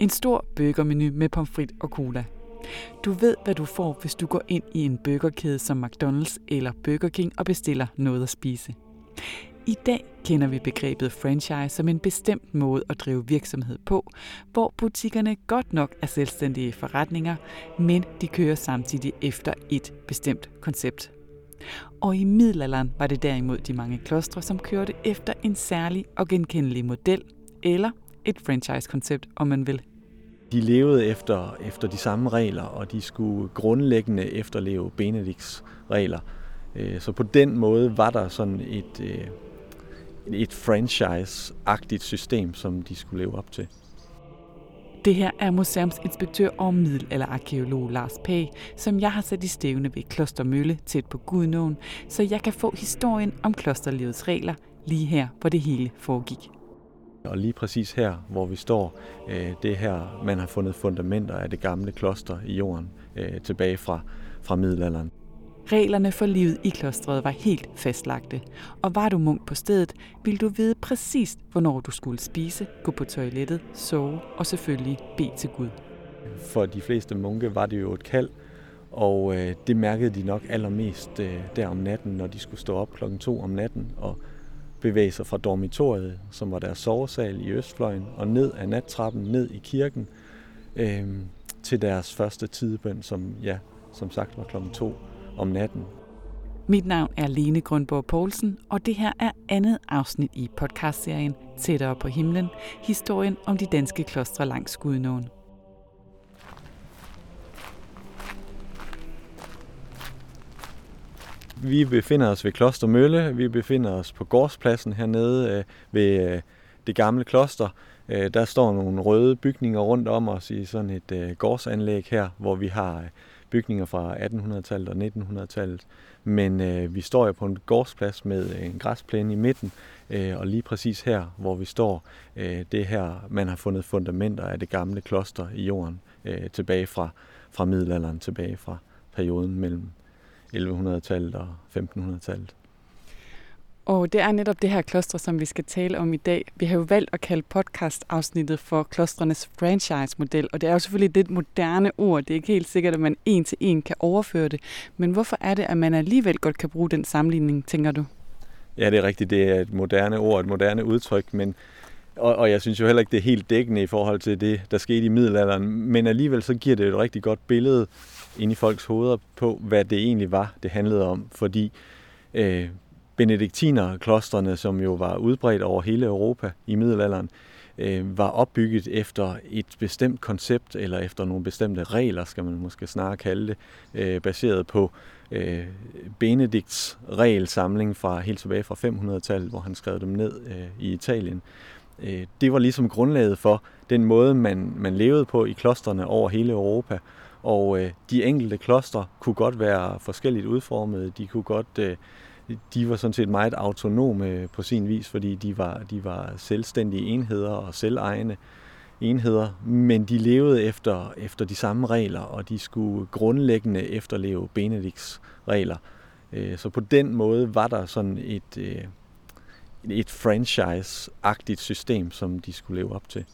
En stor burgermenu med pomfrit og cola. Du ved, hvad du får, hvis du går ind i en burgerkæde som McDonald's eller Burger King og bestiller noget at spise. I dag kender vi begrebet franchise som en bestemt måde at drive virksomhed på, hvor butikkerne godt nok er selvstændige forretninger, men de kører samtidig efter et bestemt koncept. Og i middelalderen var det derimod de mange klostre, som kørte efter en særlig og genkendelig model, eller et franchise-koncept, om man vil. De levede efter, efter de samme regler, og de skulle grundlæggende efterleve Benedikts regler. Øh, så på den måde var der sådan et, øh, et franchise-agtigt system, som de skulle leve op til. Det her er museumsinspektør og middelalderarkeolog Lars Pag, som jeg har sat i stævne ved Klostermølle tæt på Gudnåen, så jeg kan få historien om klosterlivets regler lige her, hvor det hele foregik. Og lige præcis her, hvor vi står, øh, det er her, man har fundet fundamenter af det gamle kloster i jorden øh, tilbage fra, fra middelalderen. Reglerne for livet i klostret var helt fastlagte, og var du munk på stedet, ville du vide præcis, hvornår du skulle spise, gå på toilettet, sove og selvfølgelig bede til Gud. For de fleste munke var det jo et kald, og øh, det mærkede de nok allermest der om natten, når de skulle stå op klokken to om natten og bevæge sig fra dormitoriet, som var deres sovesal i Østfløjen, og ned ad nattrappen, ned i kirken, øh, til deres første tidebøn, som ja, som sagt var klokken to om natten. Mit navn er Lene Grønborg Poulsen, og det her er andet afsnit i podcastserien Tættere på himlen, historien om de danske klostre langs Gudnåen. Vi befinder os ved Klostermølle, Vi befinder os på gårdspladsen hernede øh, ved øh, det gamle kloster. Øh, der står nogle røde bygninger rundt om os i sådan et øh, gårdsanlæg her, hvor vi har øh, bygninger fra 1800-tallet og 1900-tallet. Men øh, vi står jo på en gårdsplads med øh, en græsplæne i midten, øh, og lige præcis her, hvor vi står, øh, det er her, man har fundet fundamenter af det gamle kloster i jorden, øh, tilbage fra, fra middelalderen, tilbage fra perioden mellem 1100-tallet og 1500-tallet. Og det er netop det her kloster, som vi skal tale om i dag. Vi har jo valgt at kalde podcast-afsnittet for klostrenes franchise-model, og det er jo selvfølgelig lidt moderne ord. Det er ikke helt sikkert, at man en til en kan overføre det. Men hvorfor er det, at man alligevel godt kan bruge den sammenligning, tænker du? Ja, det er rigtigt. Det er et moderne ord, et moderne udtryk, men og, og jeg synes jo heller ikke, det er helt dækkende i forhold til det, der skete i middelalderen. Men alligevel så giver det et rigtig godt billede inde i folks hoveder på, hvad det egentlig var, det handlede om. Fordi øh, benediktinerklostrene, som jo var udbredt over hele Europa i middelalderen, øh, var opbygget efter et bestemt koncept, eller efter nogle bestemte regler, skal man måske snarere kalde det, øh, baseret på øh, Benedikts regelsamling fra helt tilbage fra 500-tallet, hvor han skrev dem ned øh, i Italien. Øh, det var ligesom grundlaget for den måde, man, man levede på i klostrene over hele Europa. Og øh, de enkelte klostre kunne godt være forskelligt udformede. De kunne godt øh, de var sådan set meget autonome på sin vis, fordi de var, de var selvstændige enheder og selvejende enheder, men de levede efter, efter de samme regler, og de skulle grundlæggende efterleve Benedikts regler. Øh, så på den måde var der sådan et, øh, et franchise-agtigt system, som de skulle leve op til.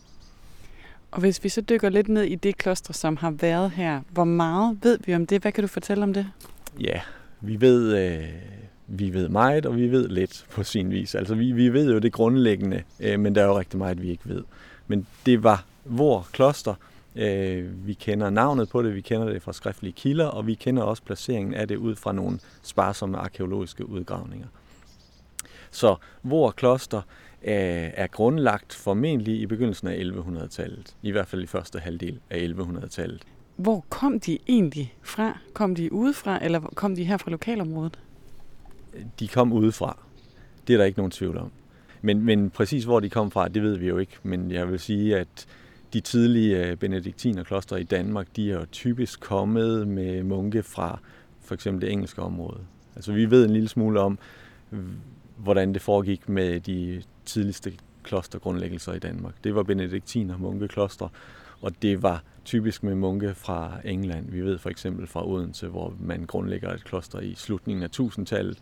Og hvis vi så dykker lidt ned i det kloster, som har været her, hvor meget ved vi om det? Hvad kan du fortælle om det? Ja, vi ved, øh, vi ved meget, og vi ved lidt på sin vis. Altså vi, vi ved jo det grundlæggende, øh, men der er jo rigtig meget, vi ikke ved. Men det var vor kloster. Øh, vi kender navnet på det, vi kender det fra skriftlige kilder, og vi kender også placeringen af det ud fra nogle sparsomme arkeologiske udgravninger. Så vor kloster øh, er grundlagt formentlig i begyndelsen af 1100-tallet, i hvert fald i første halvdel af 1100-tallet. Hvor kom de egentlig fra? Kom de udefra, eller kom de her fra lokalområdet? de kom udefra. Det er der ikke nogen tvivl om. Men, men præcis hvor de kom fra, det ved vi jo ikke. Men jeg vil sige, at de tidlige øh, benediktinerklostre i Danmark, de er jo typisk kommet med munke fra for eksempel det engelske område. Altså vi ved en lille smule om, hvordan det foregik med de tidligste klostergrundlæggelser i Danmark. Det var benediktiner munkekloster, og det var typisk med munke fra England. Vi ved for eksempel fra Odense, hvor man grundlægger et kloster i slutningen af 1000-tallet.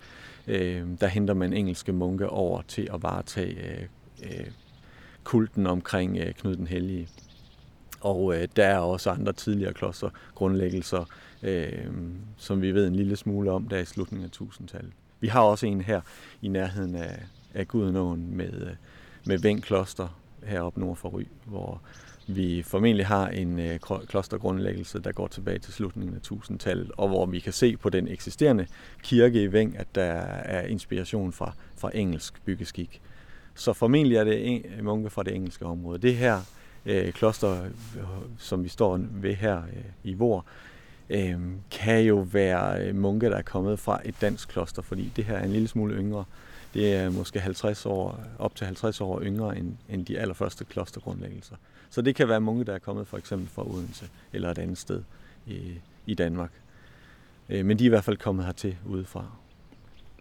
Øh, der henter man engelske munke over til at varetage øh, øh, kulten omkring øh, Knud den Hellige. Og øh, der er også andre tidligere klostergrundlæggelser, øh, som vi ved en lille smule om der i slutningen af 1000-tallet. Vi har også en her i nærheden af, af Gudenåen med, øh, med Veng Kloster heroppe nord for Ry, hvor vi formentlig har en øh, klostergrundlæggelse, der går tilbage til slutningen af 1000-tallet, og hvor vi kan se på den eksisterende kirke i Veng, at der er inspiration fra, fra engelsk byggeskik. Så formentlig er det munke fra det engelske område. Det her øh, kloster, øh, som vi står ved her øh, i Vor, øh, kan jo være øh, munke, der er kommet fra et dansk kloster, fordi det her er en lille smule yngre. Det er måske 50 år, op til 50 år yngre end, end de allerførste klostergrundlæggelser. Så det kan være munke, der er kommet for eksempel fra Odense eller et andet sted i, i Danmark. Øh, men de er i hvert fald kommet hertil udefra.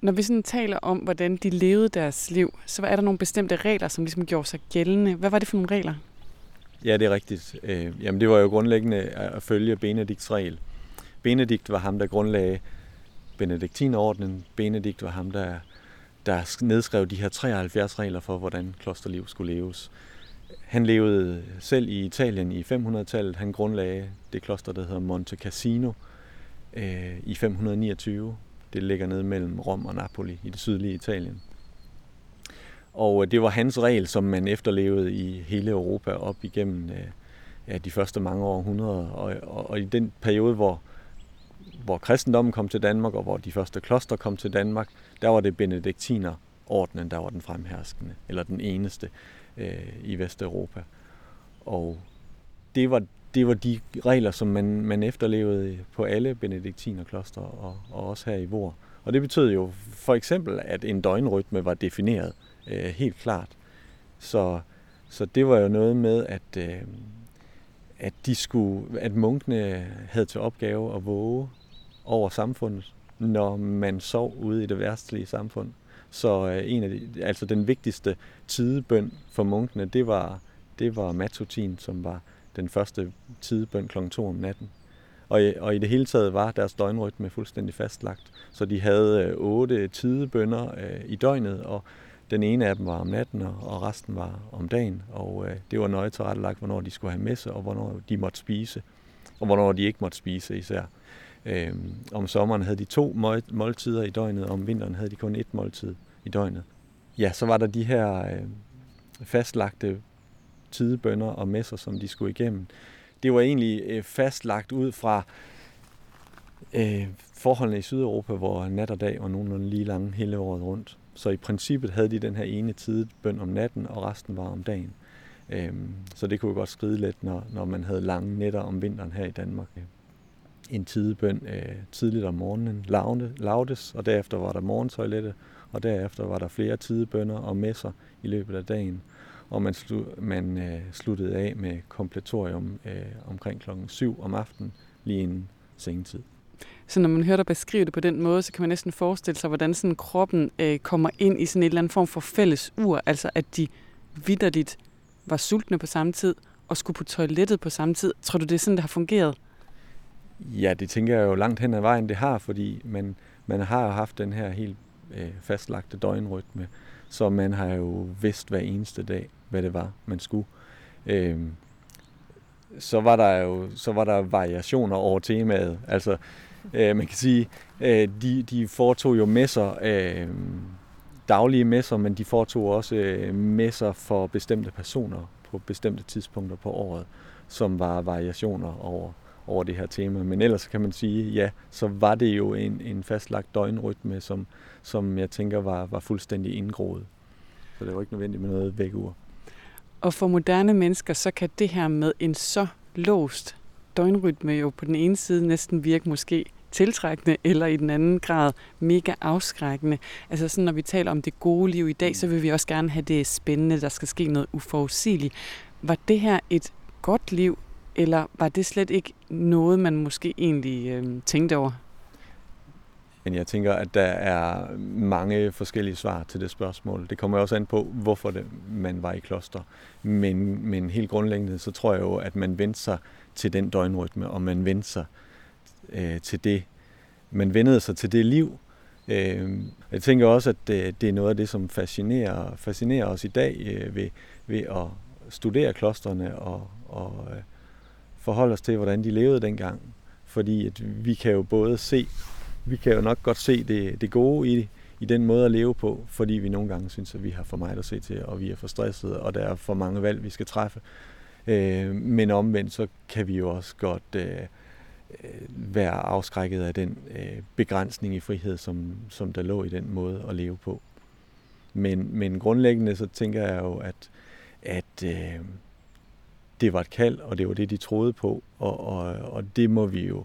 Når vi sådan taler om, hvordan de levede deres liv, så er der nogle bestemte regler, som ligesom gjorde sig gældende. Hvad var det for nogle regler? Ja, det er rigtigt. Øh, jamen, det var jo grundlæggende at følge Benedikts regel. Benedikt var ham, der grundlagde Benediktinerordenen. Benedikt var ham, der, der nedskrev de her 73 regler for, hvordan klosterliv skulle leves. Han levede selv i Italien i 500-tallet. Han grundlagde det kloster, der hedder Monte Cassino øh, i 529. Det ligger nede mellem Rom og Napoli i det sydlige Italien. Og øh, det var hans regel, som man efterlevede i hele Europa op igennem øh, ja, de første mange århundreder. Og, og, og i den periode, hvor, hvor kristendommen kom til Danmark, og hvor de første kloster kom til Danmark, der var det benediktinerordenen, der var den fremherskende, eller den eneste øh, i Vesteuropa. Og det var, det var de regler, som man, man efterlevede på alle benediktinerkloster, og, og også her i Vor. Og det betød jo for eksempel, at en døgnrytme var defineret øh, helt klart. Så, så det var jo noget med, at, øh, at, de skulle, at munkene havde til opgave at våge over samfundet, når man sov ude i det værstlige samfund. Så øh, en af de, altså den vigtigste tidebøn for munkene, det var, det var matutin, som var den første tidebøn kl. 2 om natten. Og, og i det hele taget var deres døgnrytme fuldstændig fastlagt. Så de havde øh, otte tidebønder øh, i døgnet, og den ene af dem var om natten, og resten var om dagen. Og øh, det var nøje tilrettelagt, hvornår de skulle have messe, og hvornår de måtte spise, og hvornår de ikke måtte spise især. Øh, om sommeren havde de to måltider i døgnet, og om vinteren havde de kun et måltid i døgnet. Ja, så var der de her øh, fastlagte tidebønder og messer, som de skulle igennem. Det var egentlig øh, fastlagt ud fra øh, forholdene i Sydeuropa, hvor nat og dag var nogenlunde lige lange hele året rundt. Så i princippet havde de den her ene tidebøn om natten, og resten var om dagen. Øhm, så det kunne godt skride lidt, når, når man havde lange nætter om vinteren her i Danmark. En tidebøn øh, tidligt om morgenen lavdes, og derefter var der morgentoilette, og derefter var der flere tidebønder og messer i løbet af dagen. Og man, slu, man øh, sluttede af med kompletorium øh, omkring klokken 7 om aftenen, lige inden sengetid. Så når man hører dig beskrive det på den måde, så kan man næsten forestille sig, hvordan sådan kroppen øh, kommer ind i sådan en eller anden form for fælles ur. Altså at de vidderligt var sultne på samme tid og skulle på toilettet på samme tid. Tror du, det er sådan, det har fungeret? Ja, det tænker jeg jo langt hen ad vejen, det har, fordi man, man har haft den her helt øh, fastlagte døgnrytme, så man har jo vidst hver eneste dag, hvad det var, man skulle. Øh, så var der jo så var der variationer over temaet. Altså, øh, man kan sige, øh, de, de foretog jo messer, øh, daglige messer, men de foretog også øh, messer for bestemte personer på bestemte tidspunkter på året, som var variationer over, over det her tema. Men ellers kan man sige, ja, så var det jo en, en fastlagt døgnrytme, som, som jeg tænker var, var fuldstændig indgroet. Så det var ikke nødvendigt med noget vækkeur. Og for moderne mennesker, så kan det her med en så låst døgnrytme jo på den ene side næsten virke måske tiltrækkende, eller i den anden grad mega afskrækkende. Altså sådan, når vi taler om det gode liv i dag, så vil vi også gerne have det spændende, der skal ske noget uforudsigeligt. Var det her et godt liv, eller var det slet ikke noget, man måske egentlig øh, tænkte over? Men jeg tænker, at der er mange forskellige svar til det spørgsmål. Det kommer også an på, hvorfor det, man var i kloster. Men, men helt grundlæggende, så tror jeg jo, at man vendte sig til den døgnrytme, og man vendte sig øh, til det. Man vendede sig til det liv. Øh, jeg tænker også, at det, det er noget af det, som fascinerer, fascinerer os i dag øh, ved, ved at studere klosterne og, og, øh, forholde os til, hvordan de levede dengang. Fordi at vi kan jo både se, vi kan jo nok godt se det, det gode i, i den måde at leve på, fordi vi nogle gange synes, at vi har for meget at se til, og vi er for stressede, og der er for mange valg, vi skal træffe. Øh, men omvendt, så kan vi jo også godt øh, være afskrækket af den øh, begrænsning i frihed, som, som der lå i den måde at leve på. Men, men grundlæggende så tænker jeg jo, at, at øh, det var et kald, og det var det, de troede på, og, og, og det må vi jo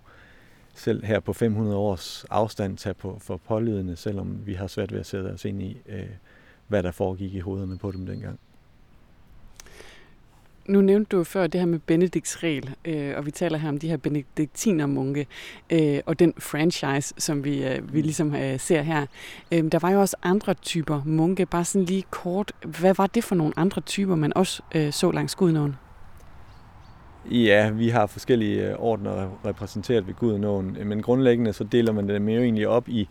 selv her på 500 års afstand tage på for pålydende, selvom vi har svært ved at sætte os ind i, øh, hvad der foregik i hovederne på dem dengang. Nu nævnte du før det her med Benedikts regel, øh, og vi taler her om de her benediktinermunke øh, og den franchise, som vi, øh, vi ligesom øh, ser her. Øh, der var jo også andre typer munke, bare sådan lige kort. Hvad var det for nogle andre typer, man også øh, så langs Gudnåen? Ja, vi har forskellige ordner repræsenteret ved Gudnåen, men grundlæggende så deler man det mere egentlig op i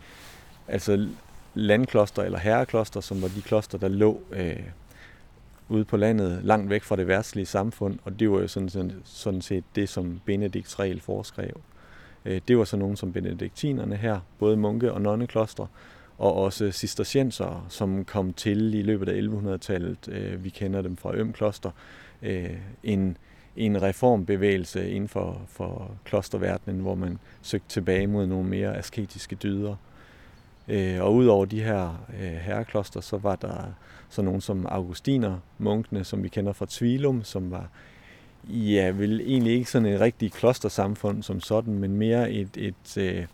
altså landkloster eller herrekloster, som var de kloster, der lå øh, ude på landet, langt væk fra det værtslige samfund, og det var jo sådan, sådan, sådan set det, som Benedikts regel foreskrev. Øh, det var så nogen som benediktinerne her, både munke- og nonnekloster, og også cistercienser, som kom til i løbet af 1100-tallet. Øh, vi kender dem fra Ømkloster. Øh, en, en reformbevægelse inden for, for klosterverdenen, hvor man søgte tilbage mod nogle mere asketiske dyder. Øh, og udover de her øh, herrekloster, så var der så nogen som Augustiner, munkene, som vi kender fra Tvilum, som var ja, vel egentlig ikke sådan et rigtigt klostersamfund som sådan, men mere et, et, et, øh,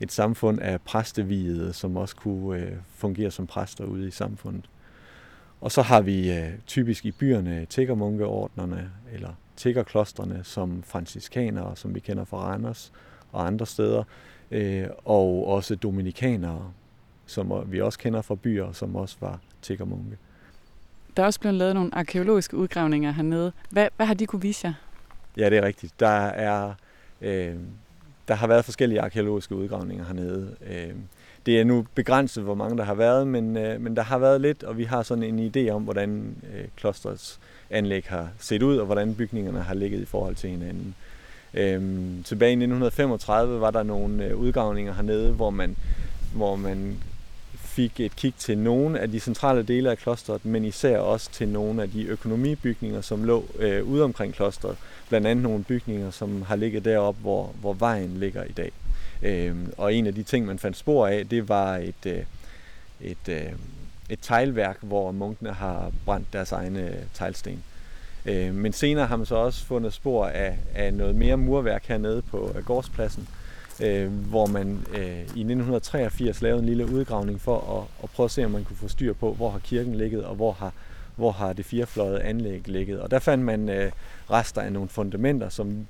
et samfund af præstevigede, som også kunne øh, fungere som præster ude i samfundet. Og så har vi øh, typisk i byerne tiggermunkeordnerne eller tiggerklostrene som franciskanere, som vi kender fra Randers og andre steder, og også dominikanere, som vi også kender fra byer, som også var tiggermunke. Der er også blevet lavet nogle arkeologiske udgravninger hernede. Hvad, hvad har de kunne vise jer? Ja, det er rigtigt. Der er... Øh, der har været forskellige arkeologiske udgravninger hernede. Øh, det er nu begrænset, hvor mange der har været, men, øh, men der har været lidt, og vi har sådan en idé om, hvordan øh, klosterets anlæg har set ud, og hvordan bygningerne har ligget i forhold til hinanden. Øhm, tilbage i 1935 var der nogle øh, udgravninger hernede, hvor man, hvor man fik et kig til nogle af de centrale dele af klosteret, men især også til nogle af de økonomibygninger, som lå øh, ude omkring klosteret. Blandt andet nogle bygninger, som har ligget deroppe, hvor, hvor vejen ligger i dag. Øh, og en af de ting, man fandt spor af, det var et, øh, et, øh, et teglværk, hvor munkene har brændt deres egne øh, teglsten. Øh, men senere har man så også fundet spor af, af noget mere murværk hernede på øh, gårdspladsen, øh, hvor man øh, i 1983 lavede en lille udgravning for at, at prøve at se, om man kunne få styr på, hvor har kirken ligget, og hvor har, hvor har det firefløjede anlæg ligget. Og der fandt man øh, rester af nogle fundamenter, som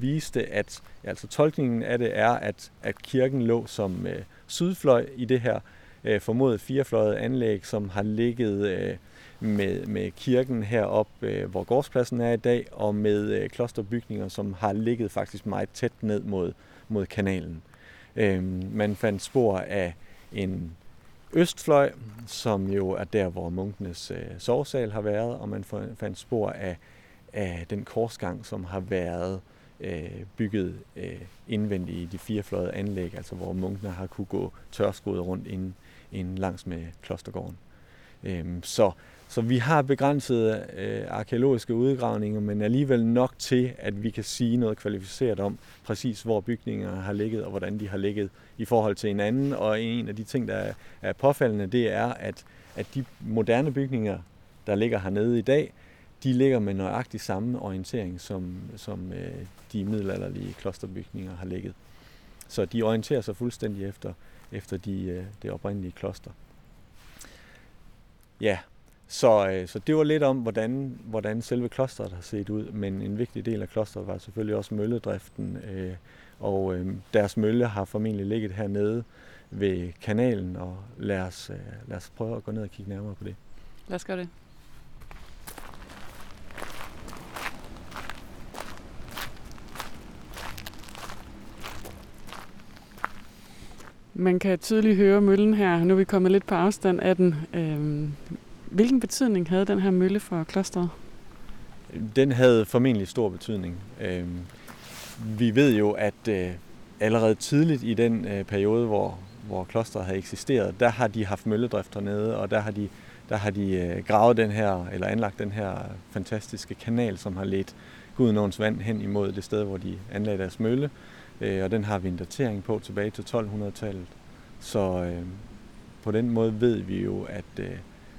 viste, at altså tolkningen af det er, at, at kirken lå som øh, sydfløj i det her øh, formodet firefløjede anlæg, som har ligget øh, med, med kirken heroppe, øh, hvor gårdspladsen er i dag, og med øh, klosterbygninger, som har ligget faktisk meget tæt ned mod, mod kanalen. Øh, man fandt spor af en østfløj, som jo er der, hvor munkenes øh, sovesal har været, og man fandt spor af, af den korsgang, som har været øh, bygget øh, indvendigt i de firefløjede anlæg, altså hvor munkene har kunne gå tørskoet rundt inden, inden langs med klostergården. Øhm, så så vi har begrænsede øh, arkeologiske udgravninger, men alligevel nok til, at vi kan sige noget kvalificeret om præcis, hvor bygningerne har ligget og hvordan de har ligget i forhold til hinanden. Og en af de ting, der er, er påfaldende, det er, at, at de moderne bygninger, der ligger hernede i dag, de ligger med nøjagtig samme orientering, som, som øh, de middelalderlige klosterbygninger har ligget. Så de orienterer sig fuldstændig efter, efter de, øh, det oprindelige kloster. Ja, så, øh, så det var lidt om, hvordan, hvordan selve klosteret har set ud, men en vigtig del af klosteret var selvfølgelig også mølledriften, øh, og øh, deres mølle har formentlig ligget hernede ved kanalen, og lad os, øh, lad os prøve at gå ned og kigge nærmere på det. Lad os gøre det. Man kan tydeligt høre møllen her. Nu er vi kommet lidt på afstand af den. Øhm, Hvilken betydning havde den her mølle for klosteret? den havde formentlig stor betydning. Øh, vi ved jo, at øh, allerede tidligt i den øh, periode, hvor, hvor klosteret har eksisteret, der har de haft mølledrift hernede, og der har de, der har de øh, gravet den her, eller anlagt den her fantastiske kanal, som har ledt Gudenåens vand hen imod det sted, hvor de anlagde deres mølle. Øh, Øh, og den har vi en datering på tilbage til 1200-tallet. Så øh, på den måde ved vi jo, at, øh,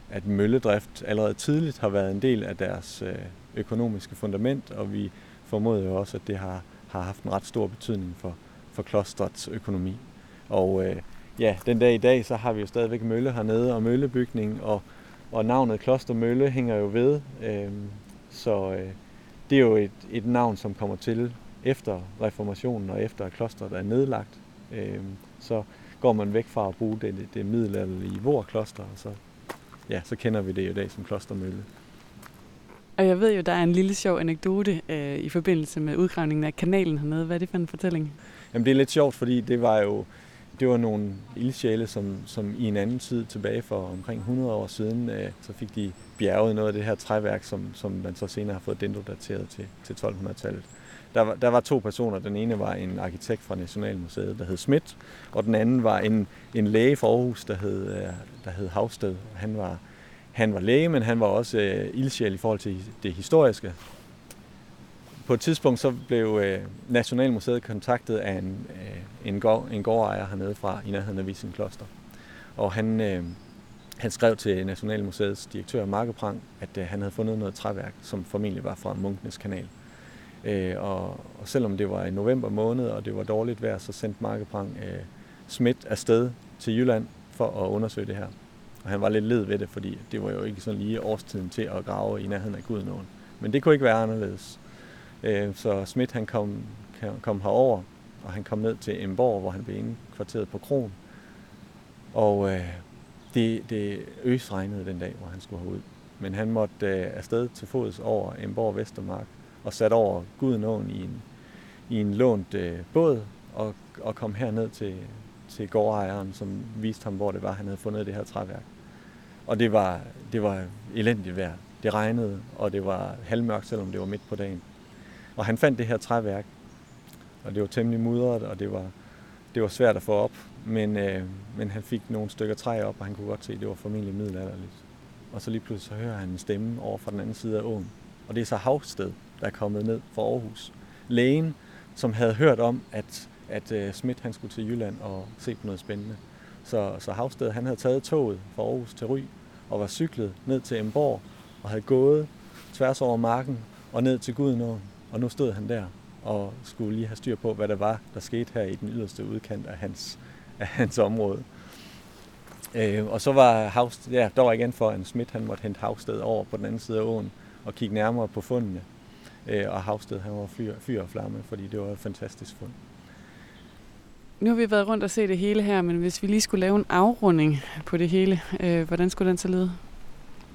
at mølledrift allerede tidligt har været en del af deres øh, økonomiske fundament, og vi formoder jo også, at det har, har haft en ret stor betydning for, for klostrets økonomi. Og øh, ja, den dag i dag, så har vi jo stadigvæk mølle hernede og møllebygning, og, og navnet Klostermølle hænger jo ved. Øh, så øh, det er jo et, et navn, som kommer til efter reformationen og efter at klosteret er nedlagt. Øh, så går man væk fra at bruge det, det, det middelalderlige Vor-kloster, og så, ja, så kender vi det jo i dag som Klostermølle. Og jeg ved jo, der er en lille sjov anekdote øh, i forbindelse med udgravningen af kanalen hernede. Hvad er det for en fortælling? Jamen det er lidt sjovt, fordi det var jo det var nogle ildsjæle, som, som i en anden tid tilbage for omkring 100 år siden, øh, så fik de bjerget noget af det her træværk, som, som man så senere har fået dendrodateret til, til 1200-tallet. Der var, der var to personer. Den ene var en arkitekt fra Nationalmuseet, der hed Schmidt, og den anden var en, en læge fra Aarhus, der hed, øh, der hed Havsted. Han var, han var læge, men han var også øh, ildsjæl i forhold til det historiske. På et tidspunkt så blev øh, Nationalmuseet kontaktet af en, øh, en, gård, en gårdejer hernede fra i nærheden af Visen Kloster. Og han, øh, han skrev til Nationalmuseets direktør Markeprang, at øh, han havde fundet noget træværk, som formentlig var fra Munkenes kanal. Øh, og, og selvom det var i november måned, og det var dårligt vejr, så sendte Markeprang øh, Schmidt afsted til Jylland for at undersøge det her. Og han var lidt led ved det, fordi det var jo ikke sådan lige årstiden til at grave i nærheden af Gudenåen. Men det kunne ikke være anderledes. Øh, så Schmidt han kom, kom herover, og han kom ned til Emborg, hvor han blev indkvarteret på Kron. Og øh, det, det øsregnede den dag, hvor han skulle herud. Men han måtte øh, afsted til fods over Emborg Vestermark og sat over Gudenåen i en, i en lånt øh, båd og, og kom herned til, til gårdejeren, som viste ham, hvor det var, han havde fundet det her træværk. Og det var, det var elendigt vejr. Det regnede, og det var halvmørkt, selvom det var midt på dagen. Og han fandt det her træværk, og det var temmelig mudret, og det var, det var svært at få op. Men, øh, men han fik nogle stykker træ op, og han kunne godt se, at det var formentlig middelalderligt. Og så lige pludselig så hører han en stemme over fra den anden side af åen. Og det er så Havsted, der er kommet ned fra Aarhus. Lægen, som havde hørt om, at, at uh, Schmidt han skulle til Jylland og se på noget spændende. Så, så Havsted han havde taget toget fra Aarhus til Ry og var cyklet ned til Emborg og havde gået tværs over marken og ned til Gudenåen. Og nu stod han der og skulle lige have styr på, hvad der var, der skete her i den yderste udkant af hans, af hans område. Øh, og så var Havsted, ja, der var igen for, en Schmidt han måtte hente Havsted over på den anden side af åen og kigge nærmere på fundene. Øh, og Havsted han var fyr, fyr og flamme, fordi det var et fantastisk fund. Nu har vi været rundt og se det hele her, men hvis vi lige skulle lave en afrunding på det hele, øh, hvordan skulle den så lyde?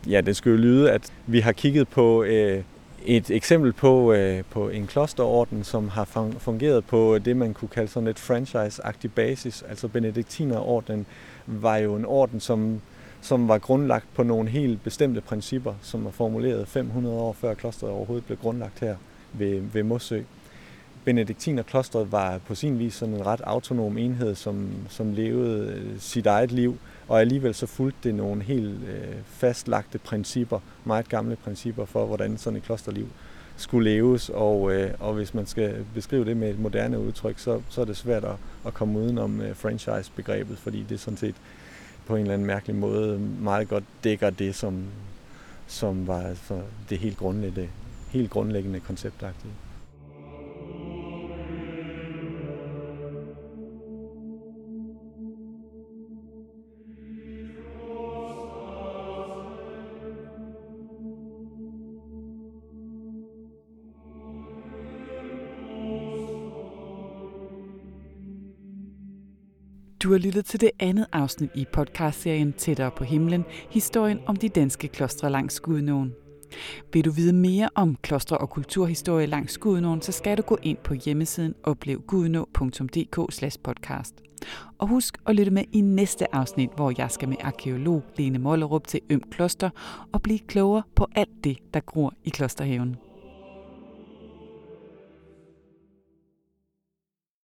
Ja, det skulle jo lyde, at vi har kigget på øh, et eksempel på, øh, på en klosterorden, som har fungeret på det, man kunne kalde sådan et franchise-agtig basis. Altså Benediktinerordenen var jo en orden, som, som var grundlagt på nogle helt bestemte principper, som var formuleret 500 år før klosteret overhovedet blev grundlagt her ved, ved Mossø. Benediktinerklostret var på sin vis sådan en ret autonom enhed, som, som levede øh, sit eget liv, og alligevel så fulgte det nogle helt øh, fastlagte principper, meget gamle principper for, hvordan sådan et klosterliv skulle leves, og, øh, og hvis man skal beskrive det med et moderne udtryk, så, så er det svært at, at komme udenom øh, franchise-begrebet, fordi det er sådan set på en eller anden mærkelig måde meget godt dækker det, som, som var altså det helt grundlæggende, helt grundlæggende konceptagtige. Du har lyttet til det andet afsnit i podcastserien Tættere på himlen, historien om de danske klostre langs Gudnåen. Vil du vide mere om klostre og kulturhistorie langs Gudnåen, så skal du gå ind på hjemmesiden oplevgudnå.dk podcast. Og husk at lytte med i næste afsnit, hvor jeg skal med arkeolog Lene Mollerup til Øm Kloster og blive klogere på alt det, der gror i klosterhaven.